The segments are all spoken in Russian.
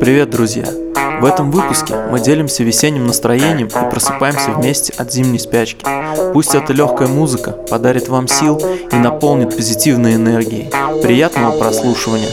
Привет, друзья! В этом выпуске мы делимся весенним настроением и просыпаемся вместе от зимней спячки. Пусть эта легкая музыка подарит вам сил и наполнит позитивной энергией. Приятного прослушивания!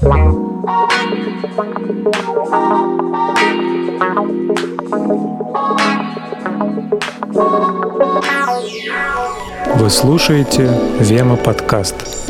Вы слушаете Вема подкаст.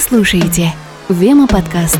слушаете Вема подкаст.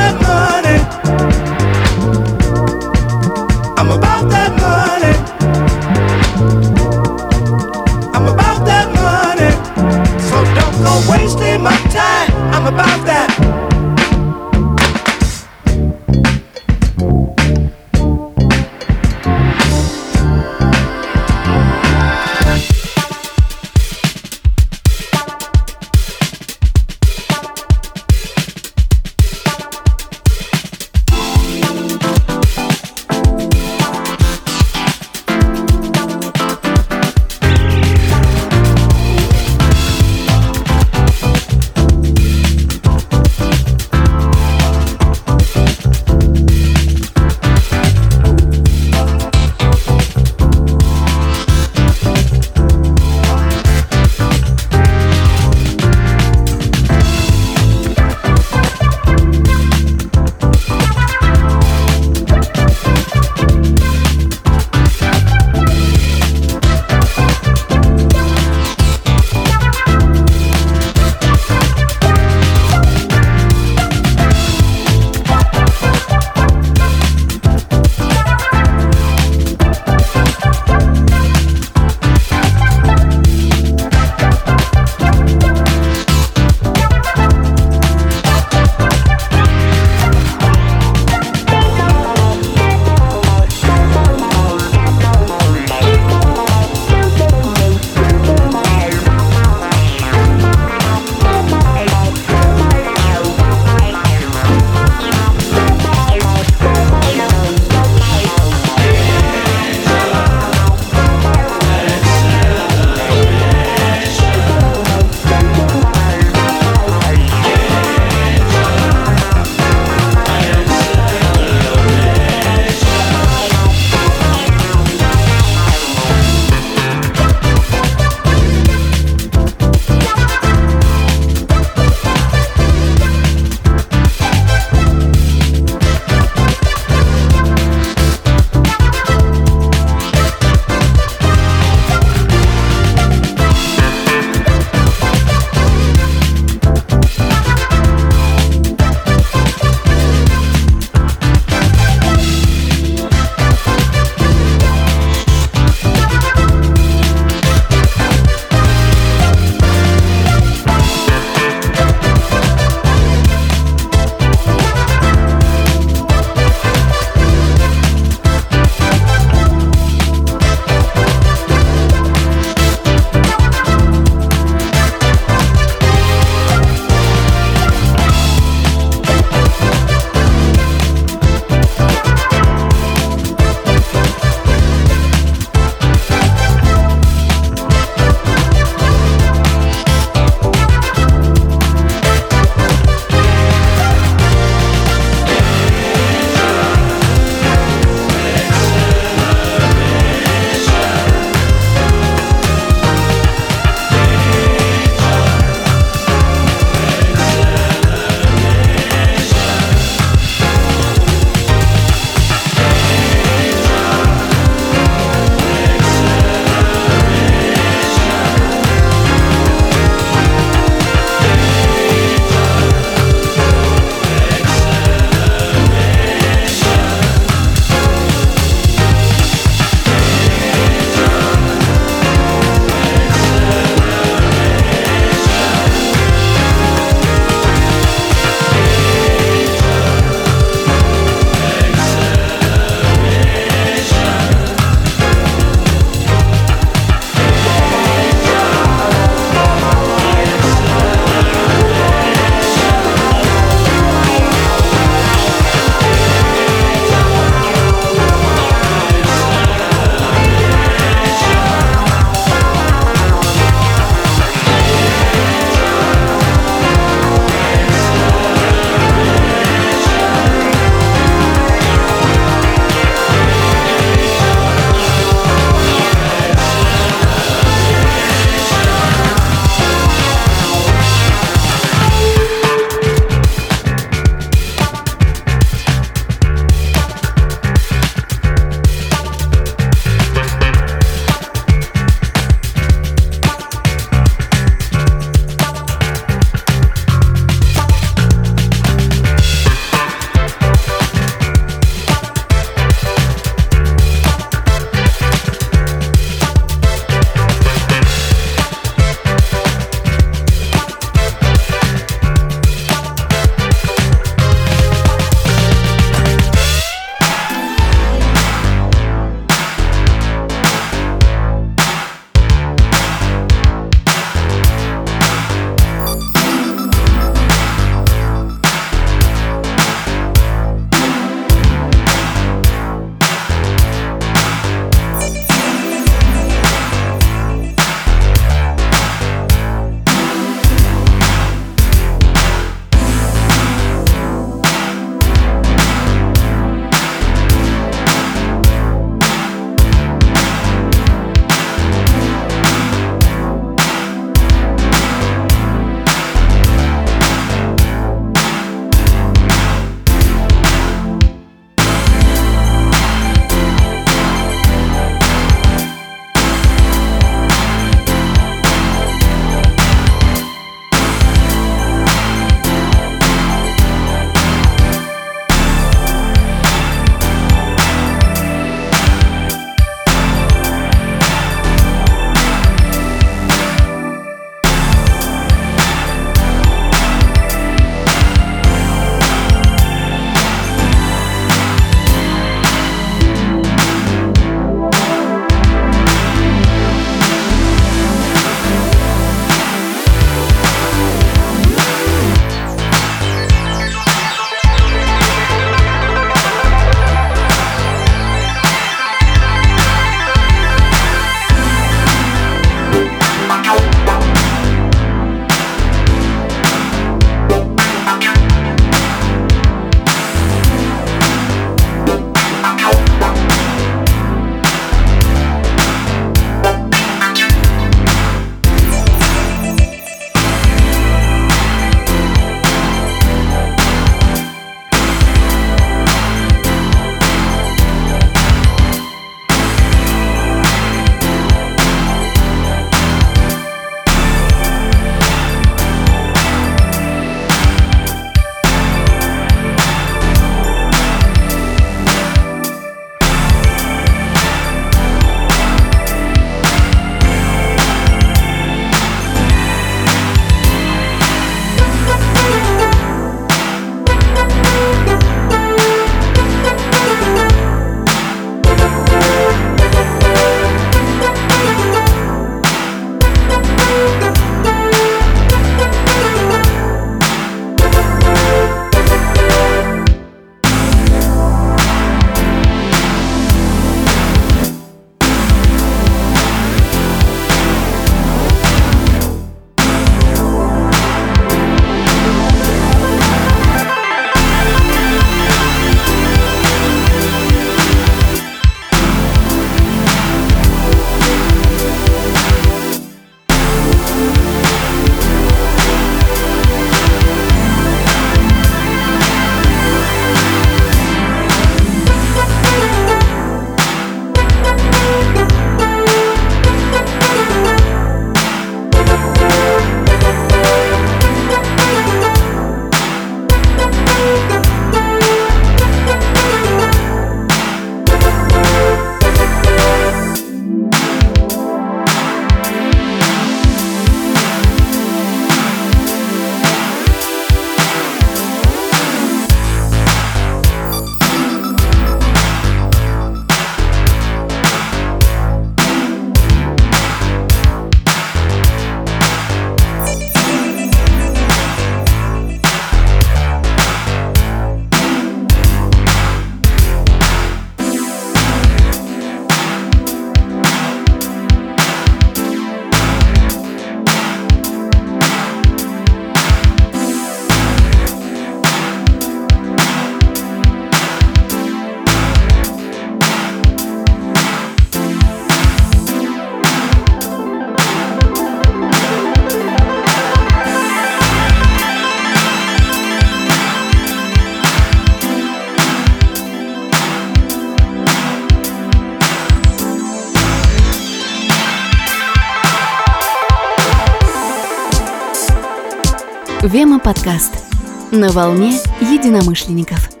Подкаст. На волне единомышленников.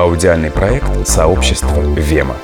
аудиальный проект сообщества ВЕМА.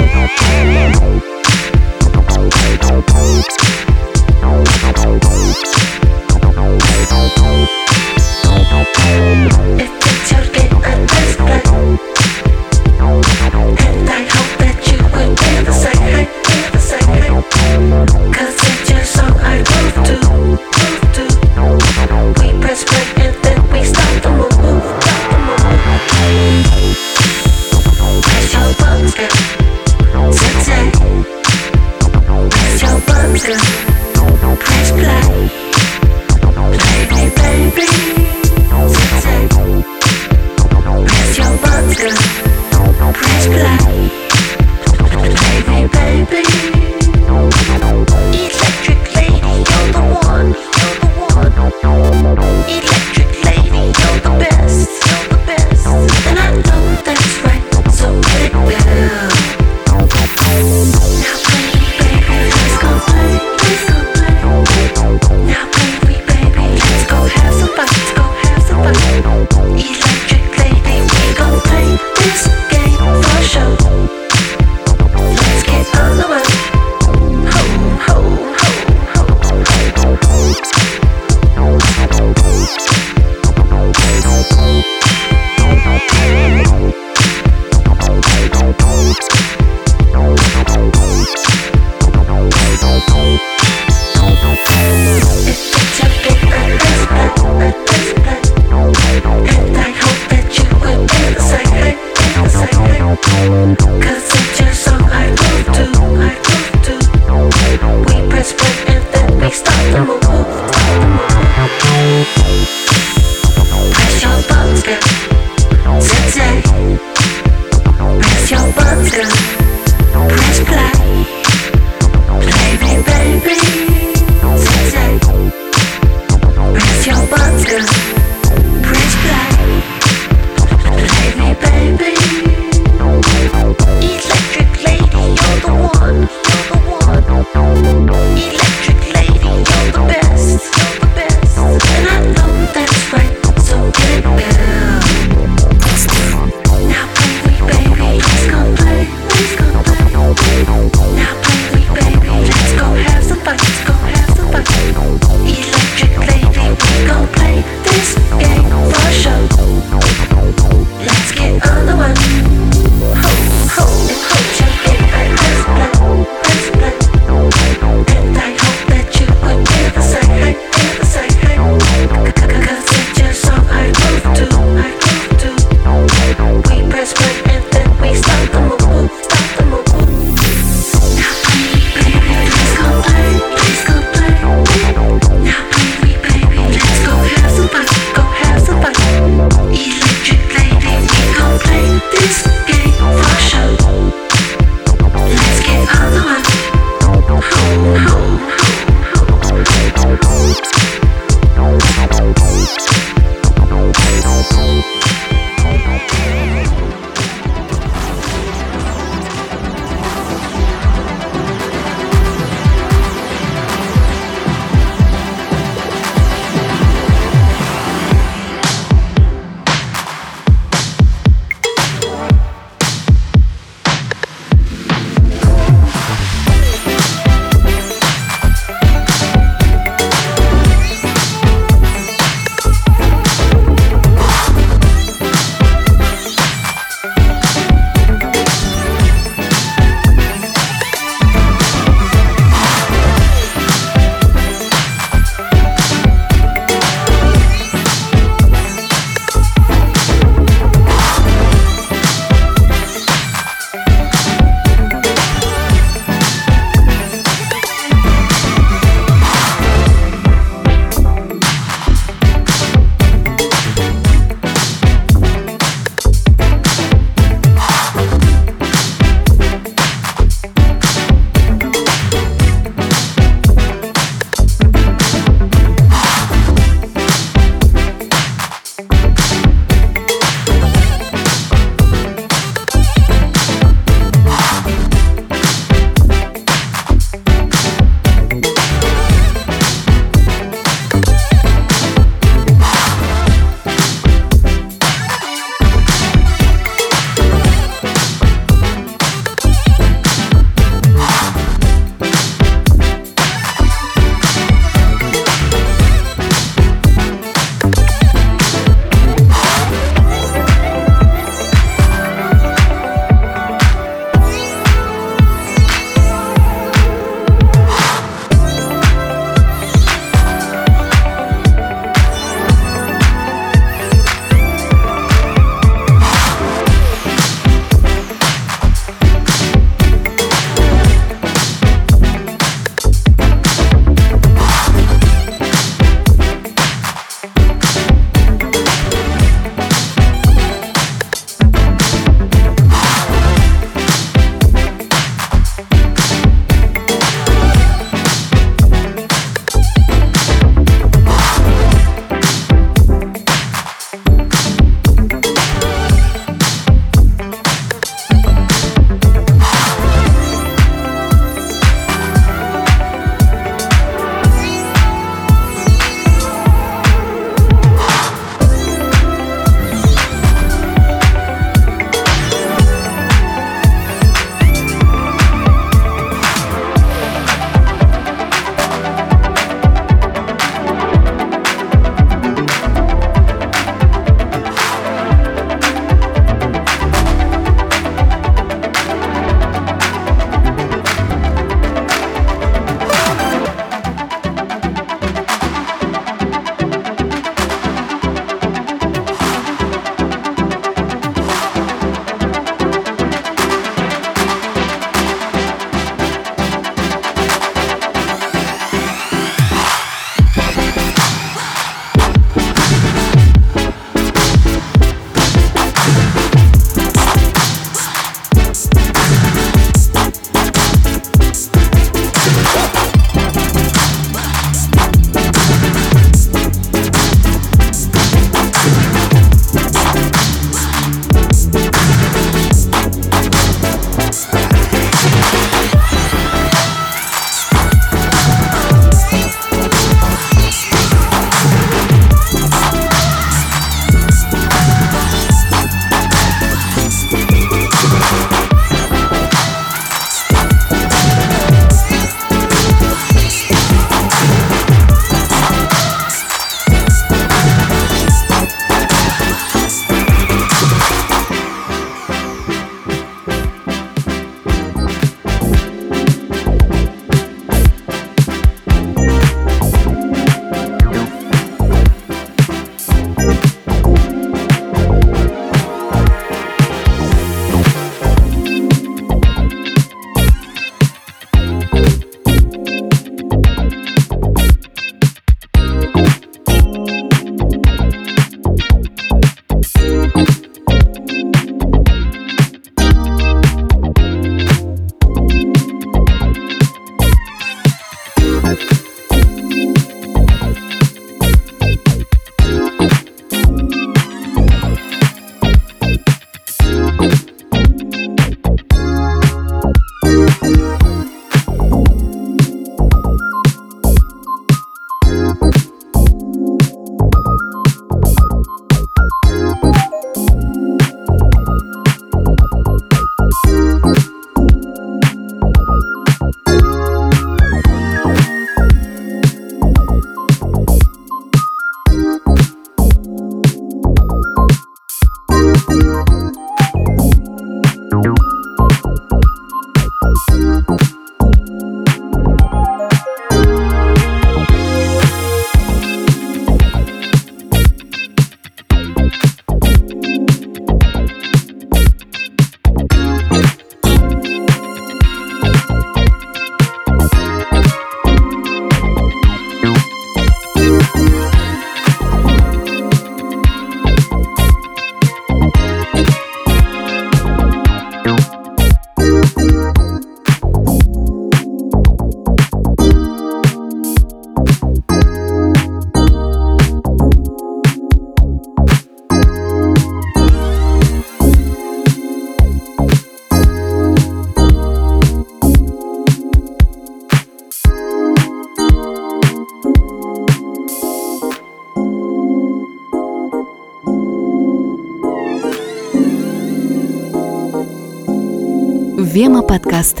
Вема подкаст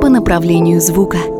по направлению звука.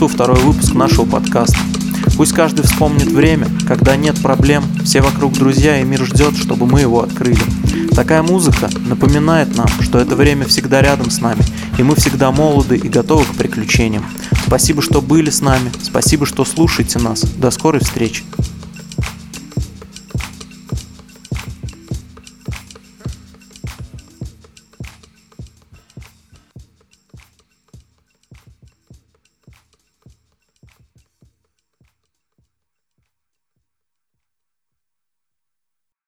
Концу второй выпуск нашего подкаста. Пусть каждый вспомнит время, когда нет проблем, все вокруг друзья и мир ждет, чтобы мы его открыли. Такая музыка напоминает нам, что это время всегда рядом с нами, и мы всегда молоды и готовы к приключениям. Спасибо, что были с нами, спасибо, что слушаете нас. До скорой встречи.